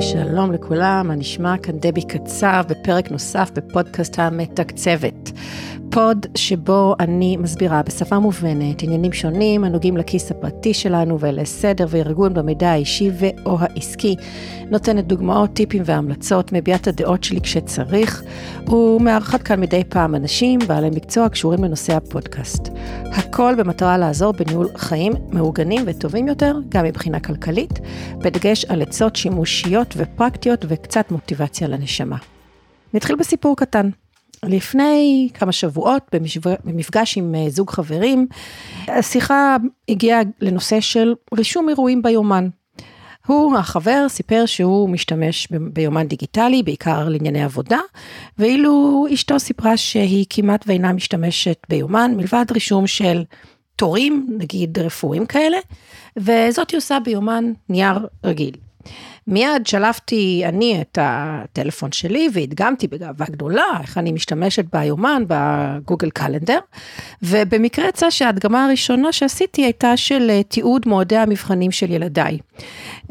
שלום לכולם, מה נשמע? כאן דבי קצב בפרק נוסף בפודקאסט המתקצבת. פוד שבו אני מסבירה בשפה מובנת עניינים שונים הנוגעים לכיס הפרטי שלנו ולסדר וארגון במידע האישי ו/או העסקי. נותנת דוגמאות, טיפים והמלצות, מביעה את הדעות שלי כשצריך, ומארחת כאן מדי פעם אנשים, בעלי מקצוע הקשורים לנושא הפודקאסט. הכל במטרה לעזור בניהול חיים מאורגנים וטובים יותר, גם מבחינה כלכלית, בדגש על עצות שימושיות ופרקטיות וקצת מוטיבציה לנשמה. נתחיל בסיפור קטן. לפני כמה שבועות במפגש עם אה, זוג חברים, השיחה הגיעה לנושא של רישום אירועים ביומן. הוא, החבר, סיפר שהוא משתמש ביומן דיגיטלי, בעיקר לענייני עבודה, ואילו אשתו סיפרה שהיא כמעט ואינה משתמשת ביומן, מלבד רישום של תורים, נגיד רפואיים כאלה, וזאת היא עושה ביומן נייר רגיל. מיד שלפתי אני את הטלפון שלי והדגמתי בגאווה גדולה איך אני משתמשת ביומן בגוגל קלנדר, ובמקרה יצא שההדגמה הראשונה שעשיתי הייתה של אה, תיעוד מועדי המבחנים של ילדיי.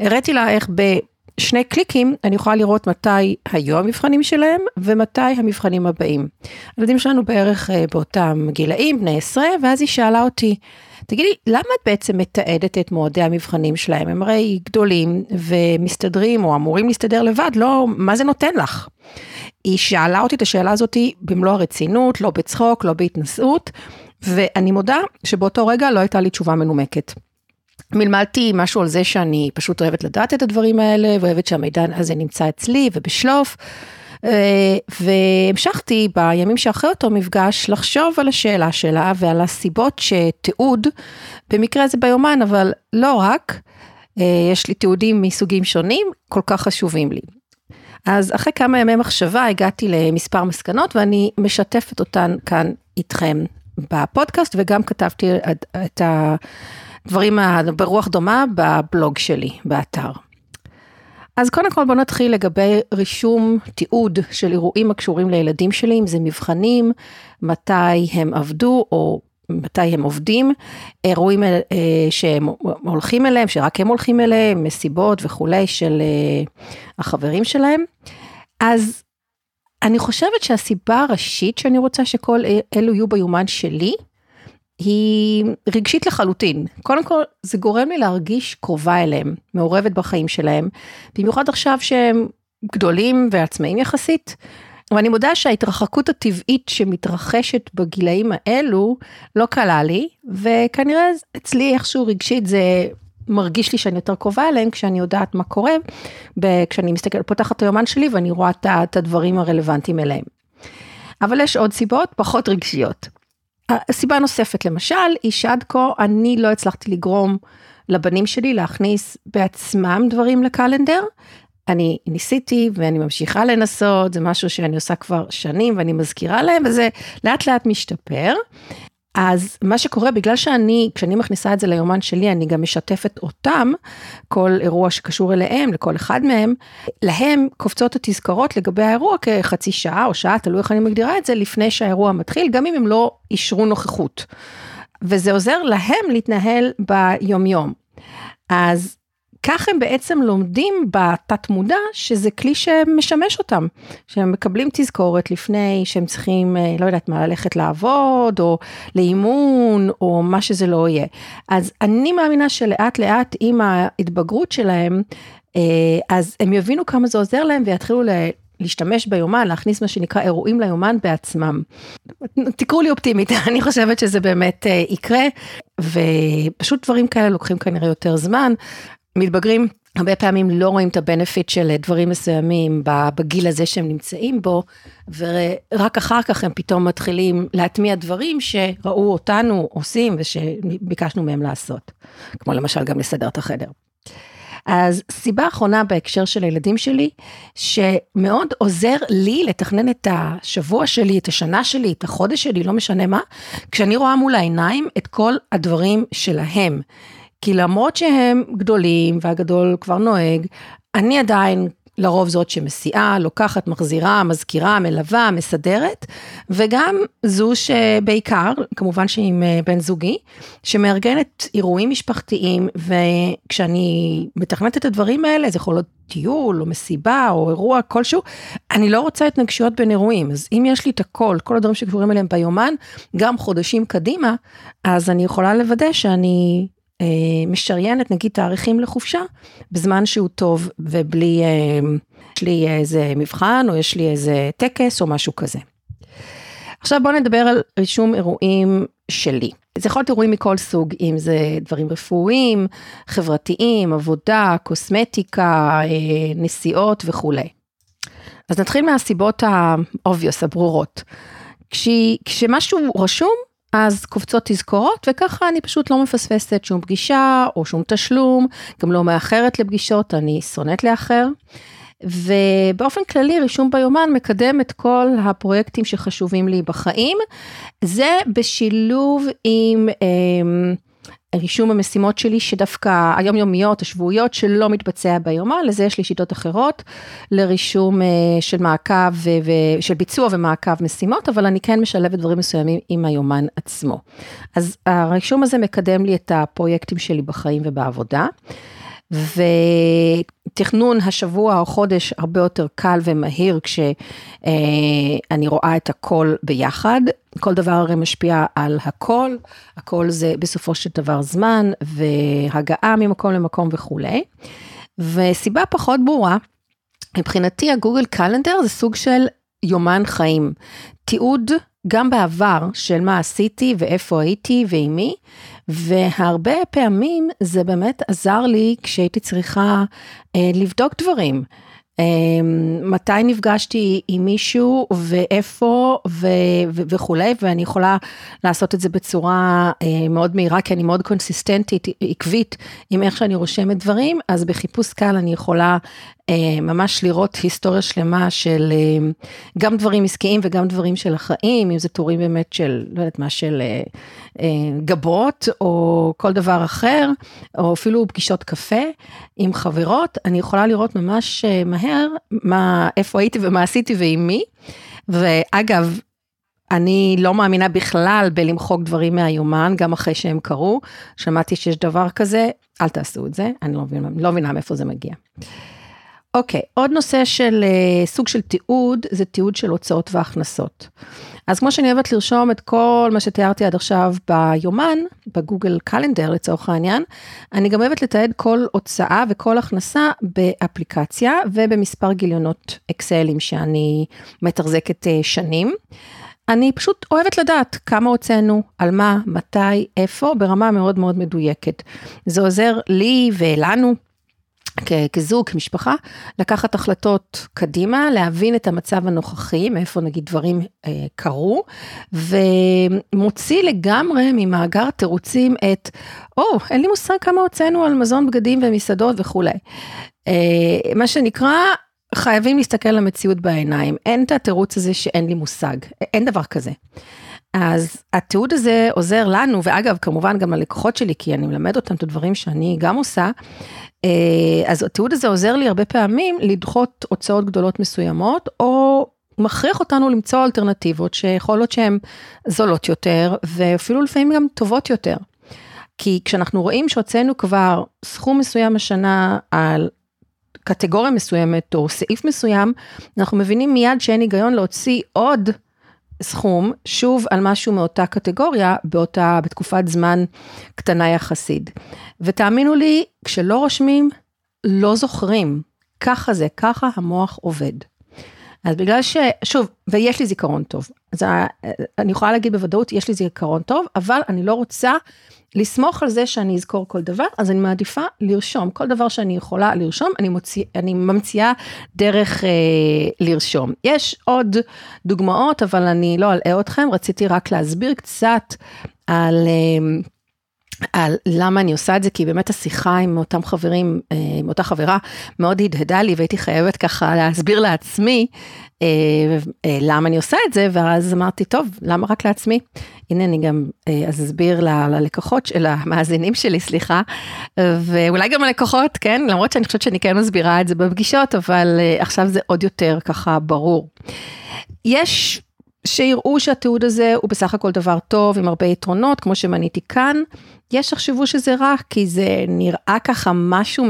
הראיתי לה איך ב... שני קליקים אני יכולה לראות מתי היו המבחנים שלהם ומתי המבחנים הבאים. הילדים שלנו בערך אה, באותם גילאים, בני עשרה, ואז היא שאלה אותי, תגידי, למה את בעצם מתעדת את מועדי המבחנים שלהם? הם הרי גדולים ומסתדרים או אמורים להסתדר לבד, לא, מה זה נותן לך? היא שאלה אותי את השאלה הזאתי במלוא הרצינות, לא בצחוק, לא בהתנשאות, ואני מודה שבאותו רגע לא הייתה לי תשובה מנומקת. מלמדתי משהו על זה שאני פשוט אוהבת לדעת את הדברים האלה, ואוהבת שהמידע הזה נמצא אצלי ובשלוף. אה, והמשכתי בימים שאחרי אותו מפגש לחשוב על השאלה שלה ועל הסיבות שתיעוד, במקרה זה ביומן, אבל לא רק, אה, יש לי תיעודים מסוגים שונים, כל כך חשובים לי. אז אחרי כמה ימי מחשבה הגעתי למספר מסקנות ואני משתפת אותן כאן איתכם בפודקאסט וגם כתבתי את הדברים ברוח דומה בבלוג שלי, באתר. אז קודם כל בוא נתחיל לגבי רישום תיעוד של אירועים הקשורים לילדים שלי, אם זה מבחנים, מתי הם עבדו או מתי הם עובדים, אירועים אה, שהם הולכים אליהם, שרק הם הולכים אליהם, מסיבות וכולי של אה, החברים שלהם. אז אני חושבת שהסיבה הראשית שאני רוצה שכל אלו יהיו ביומן שלי, היא רגשית לחלוטין. קודם כל, זה גורם לי להרגיש קרובה אליהם, מעורבת בחיים שלהם, במיוחד עכשיו שהם גדולים ועצמאים יחסית. ואני מודה שההתרחקות הטבעית שמתרחשת בגילאים האלו לא קלה לי, וכנראה אצלי איכשהו רגשית זה מרגיש לי שאני יותר קרובה אליהם כשאני יודעת מה קורה, כשאני מסתכלת, פותחת היומן שלי ואני רואה את הדברים הרלוונטיים אליהם. אבל יש עוד סיבות פחות רגשיות. הסיבה נוספת למשל, היא שעד כה אני לא הצלחתי לגרום לבנים שלי להכניס בעצמם דברים לקלנדר. אני ניסיתי ואני ממשיכה לנסות, זה משהו שאני עושה כבר שנים ואני מזכירה להם וזה לאט לאט משתפר. אז מה שקורה, בגלל שאני, כשאני מכניסה את זה ליומן שלי, אני גם משתפת אותם, כל אירוע שקשור אליהם, לכל אחד מהם, להם קופצות התזכורות לגבי האירוע כחצי שעה או שעה, תלוי איך אני מגדירה את זה, לפני שהאירוע מתחיל, גם אם הם לא אישרו נוכחות. וזה עוזר להם להתנהל ביומיום. אז כך הם בעצם לומדים בתת מודע שזה כלי שמשמש אותם, שהם מקבלים תזכורת לפני שהם צריכים, אה, לא יודעת מה, ללכת לעבוד או לאימון או מה שזה לא יהיה. אז אני מאמינה שלאט לאט עם ההתבגרות שלהם, אה, אז הם יבינו כמה זה עוזר להם ויתחילו להשתמש ביומן, להכניס מה שנקרא אירועים ליומן בעצמם. תקראו לי אופטימית, אני חושבת שזה באמת אה, יקרה, ופשוט דברים כאלה לוקחים כנראה יותר זמן, מתבגרים הרבה פעמים לא רואים את הבנפיט של דברים מסוימים בגיל הזה שהם נמצאים בו, ורק אחר כך הם פתאום מתחילים להטמיע דברים שראו אותנו עושים ושביקשנו מהם לעשות, כמו למשל גם לסדר את החדר. אז סיבה אחרונה בהקשר של הילדים שלי, שמאוד עוזר לי לתכנן את השבוע שלי, את השנה שלי, את החודש שלי, לא משנה מה, כשאני רואה מול העיניים את כל הדברים שלהם. כי למרות שהם גדולים והגדול כבר נוהג, אני עדיין לרוב זאת שמסיעה, לוקחת, מחזירה, מזכירה, מלווה, מסדרת, וגם זו שבעיקר, כמובן שעם אה, בן זוגי, שמארגנת אירועים משפחתיים, וכשאני מתכננת את הדברים האלה, זה יכול להיות טיול או מסיבה או אירוע כלשהו, אני לא רוצה התנגשויות בין אירועים, אז אם יש לי את הכל, כל הדברים שקשורים אליהם ביומן, גם חודשים קדימה, אז אני יכולה לוודא שאני משריינת נגיד תאריכים לחופשה בזמן שהוא טוב ובלי, אה, יש לי איזה מבחן או יש לי איזה טקס או משהו כזה. עכשיו בואו נדבר על רישום אירועים שלי. זה יכול להיות אירועים מכל סוג, אם זה דברים רפואיים, חברתיים, עבודה, קוסמטיקה, אה, נסיעות וכולי. אז נתחיל מהסיבות ה-obvious, הברורות. כש, כשמשהו רשום, אז קופצות תזכורות, וככה אני פשוט לא מפספסת שום פגישה או שום תשלום, גם לא מאחרת לפגישות, אני שונאת לאחר. ובאופן כללי רישום ביומן מקדם את כל הפרויקטים שחשובים לי בחיים. זה בשילוב עם אה, רישום המשימות שלי שדווקא היומיומיות, השבועיות, שלא מתבצע ביומן, לזה יש לי שיטות אחרות לרישום אה, של מעקב, של ביצוע ומעקב משימות, אבל אני כן משלבת דברים מסוימים עם היומן עצמו. אז הרישום הזה מקדם לי את הפרויקטים שלי בחיים ובעבודה. ותכנון השבוע או חודש הרבה יותר קל ומהיר כשאני רואה את הכל ביחד. כל דבר הרי משפיע על הכל, הכל זה בסופו של דבר זמן והגעה ממקום למקום וכולי. וסיבה פחות ברורה, מבחינתי הגוגל קלנדר זה סוג של יומן חיים. תיעוד גם בעבר של מה עשיתי ואיפה הייתי ועם מי, והרבה פעמים זה באמת עזר לי כשהייתי צריכה אה, לבדוק דברים. אמ, מתי נפגשתי עם מישהו ואיפה ו- ו- וכולי, ואני יכולה לעשות את זה בצורה אה, מאוד מהירה, כי אני מאוד קונסיסטנטית, עקבית עם איך שאני רושמת דברים, אז בחיפוש קל אני יכולה אה, ממש לראות היסטוריה שלמה של אה, גם דברים עסקיים וגם דברים של החיים, אם זה טורים באמת של, לא יודעת מה, של גבות או כל דבר אחר, או אפילו פגישות קפה עם חברות, אני יכולה לראות ממש מהר מה, איפה הייתי ומה עשיתי ועם מי. ואגב, אני לא מאמינה בכלל בלמחוק דברים מהיומן, גם אחרי שהם קרו. שמעתי שיש דבר כזה, אל תעשו את זה, אני לא מבינה, לא מבינה מאיפה זה מגיע. אוקיי, עוד נושא של uh, סוג של תיעוד, זה תיעוד של הוצאות והכנסות. אז כמו שאני אוהבת לרשום את כל מה שתיארתי עד עכשיו ביומן, בגוגל קלנדר לצורך העניין, אני גם אוהבת לתעד כל הוצאה וכל הכנסה באפליקציה ובמספר גיליונות אקסלים שאני מתחזקת uh, שנים. אני פשוט אוהבת לדעת כמה הוצאנו, על מה, מתי, איפה, ברמה מאוד מאוד מדויקת. זה עוזר לי ולנו כזוג, כמשפחה, לקחת החלטות קדימה, להבין את המצב הנוכחי, מאיפה נגיד דברים אה, קרו, ומוציא לגמרי ממאגר תירוצים את, או, אין לי מושג כמה הוצאנו על מזון, בגדים ומסעדות וכולי. אה, מה שנקרא, חייבים להסתכל על המציאות בעיניים, אין את התירוץ הזה שאין לי מושג, אין דבר כזה. אז התיעוד הזה עוזר לנו, ואגב, כמובן גם ללקוחות שלי, כי אני מלמד אותם את הדברים שאני גם עושה, אה, אז התיעוד הזה עוזר לי הרבה פעמים לדחות הוצאות גדולות מסוימות, או מכריח אותנו למצוא אלטרנטיבות שיכול להיות שהן זולות יותר, ואפילו לפעמים גם טובות יותר. כי כשאנחנו רואים שהוצאנו כבר סכום מסוים השנה על קטגוריה מסוימת או סעיף מסוים, אנחנו מבינים מיד שאין היגיון להוציא עוד סכום, שוב על משהו מאותה קטגוריה, באותה, בתקופת זמן קטנה יחסית. ותאמינו לי, כשלא רושמים, לא זוכרים. ככה זה, ככה המוח עובד. אז בגלל ש... שוב, ויש לי זיכרון טוב. אז אני יכולה להגיד בוודאות, יש לי זיכרון טוב, אבל אני לא רוצה לסמוך על זה שאני אזכור כל דבר, אז אני מעדיפה לרשום. כל דבר שאני יכולה לרשום, אני, מוציא, אני ממציאה דרך אה, לרשום. יש עוד דוגמאות, אבל אני לא אלאה אתכם, רציתי רק להסביר קצת על... אה, על למה אני עושה את זה, כי באמת השיחה עם אותם חברים, אה, עם אותה חברה, מאוד הדהדה לי והייתי חייבת ככה להסביר לעצמי אה, אה, למה אני עושה את זה, ואז אמרתי, טוב, למה רק לעצמי? הנה אני גם אסביר ללקוחות, למאזינים שלי, סליחה, ואולי גם ללקוחות, כן? למרות שאני חושבת שאני כן מסבירה את זה בפגישות, אבל עכשיו זה עוד יותר ככה ברור. יש שיראו שהתיעוד הזה הוא בסך הכל דבר טוב עם הרבה יתרונות, כמו שמניתי כאן, יש שחשבו שזה רע, כי זה נראה ככה משהו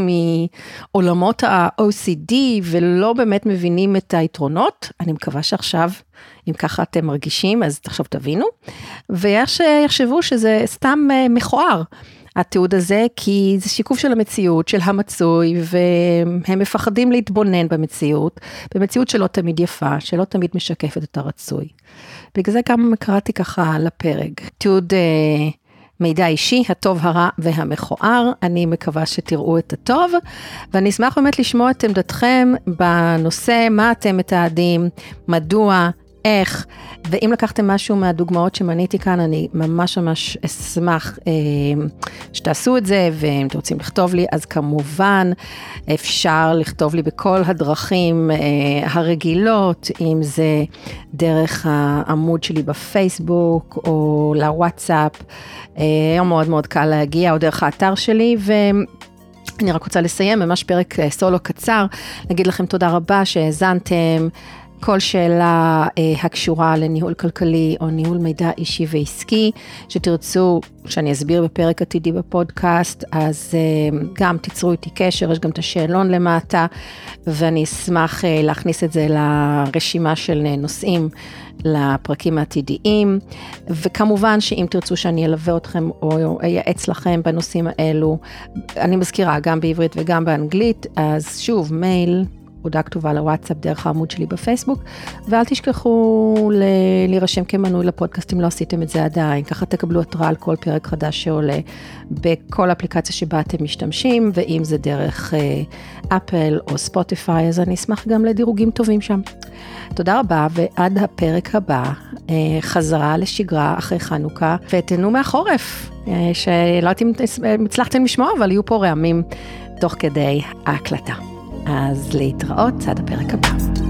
מעולמות ה-OCD ולא באמת מבינים את היתרונות. אני מקווה שעכשיו, אם ככה אתם מרגישים, אז עכשיו תבינו. ויש שיחשבו שזה סתם אה, מכוער. התיעוד הזה, כי זה שיקוף של המציאות, של המצוי, והם מפחדים להתבונן במציאות, במציאות שלא תמיד יפה, שלא תמיד משקפת את הרצוי. בגלל זה גם קראתי ככה לפרק. תיעוד אה, מידע אישי, הטוב, הרע והמכוער. אני מקווה שתראו את הטוב, ואני אשמח באמת לשמוע את עמדתכם בנושא, מה אתם מתעדים, מדוע, איך, ואם לקחתם משהו מהדוגמאות שמניתי כאן, אני ממש ממש אשמח אה, שתעשו את זה, ואם אתם רוצים לכתוב לי, אז כמובן אפשר לכתוב לי בכל הדרכים אה, הרגילות, אם זה דרך העמוד שלי בפייסבוק או לוואטסאפ, אה, היום מאוד מאוד קל להגיע, או דרך האתר שלי, ו... אני רק רוצה לסיים, ממש פרק אה, סולו קצר, להגיד לכם תודה רבה שהאזנתם. כל שאלה אה, הקשורה לניהול כלכלי או ניהול מידע אישי ועסקי, שתרצו שאני אסביר בפרק עתידי בפודקאסט, אז אה, גם תיצרו איתי קשר, יש גם את השאלון למטה, ואני אשמח אה, להכניס את זה לרשימה של אה, נושאים לפרקים העתידיים, וכמובן שאם תרצו שאני אלווה אתכם או אייעץ לכם בנושאים האלו, אני מזכירה גם בעברית וגם באנגלית, אז שוב, מייל. הודעה כתובה לוואטסאפ דרך העמוד שלי בפייסבוק, ואל תשכחו ל- להירשם כמנוי לפודקאסט אם לא עשיתם את זה עדיין, ככה תקבלו התראה על כל פרק חדש שעולה בכל אפליקציה שבה אתם משתמשים, ואם זה דרך אה, אפל או ספוטיפיי, אז אני אשמח גם לדירוגים טובים שם. תודה רבה, ועד הפרק הבא, אה, חזרה לשגרה אחרי חנוכה, ותהנו מהחורף, אה, שלא יודעת אם הצלחתם לשמוע, אבל יהיו פה רעמים תוך כדי ההקלטה. אז להתראות עד הפרק הבא.